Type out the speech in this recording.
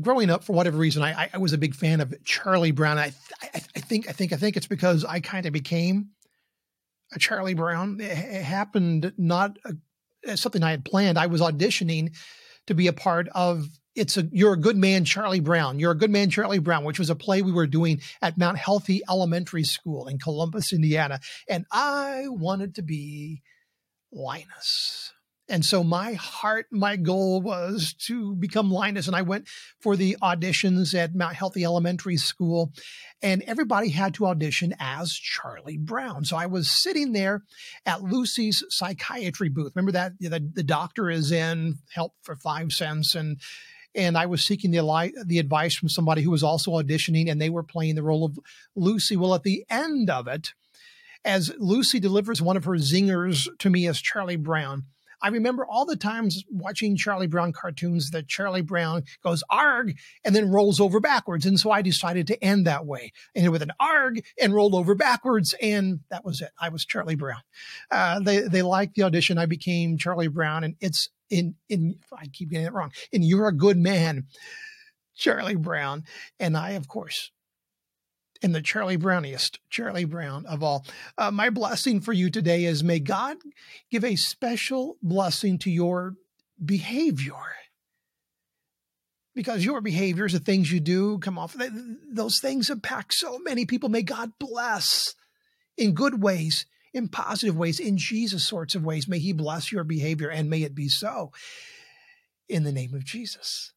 growing up, for whatever reason, I, I was a big fan of Charlie Brown. I, I, I think, I think, I think it's because I kind of became a Charlie Brown. It, it happened not uh, a, something I had planned. I was auditioning to be a part of it's a you're a good man charlie brown you're a good man charlie brown which was a play we were doing at mount healthy elementary school in columbus indiana and i wanted to be linus and so my heart, my goal was to become Linus. And I went for the auditions at Mount Healthy Elementary School, and everybody had to audition as Charlie Brown. So I was sitting there at Lucy's psychiatry booth. Remember that the, the doctor is in help for five cents and and I was seeking the the advice from somebody who was also auditioning, and they were playing the role of Lucy. Well, at the end of it, as Lucy delivers one of her zingers to me as Charlie Brown, I remember all the times watching Charlie Brown cartoons that Charlie Brown goes arg and then rolls over backwards. And so I decided to end that way. And with an arg and rolled over backwards. And that was it. I was Charlie Brown. Uh, they, they liked the audition. I became Charlie Brown. And it's in, in, I keep getting it wrong. And you're a good man, Charlie Brown. And I, of course, and the Charlie Browniest, Charlie Brown of all. Uh, my blessing for you today is may God give a special blessing to your behavior. Because your behaviors, the things you do, come off, those things impact so many people. May God bless in good ways, in positive ways, in Jesus sorts of ways. May He bless your behavior and may it be so in the name of Jesus.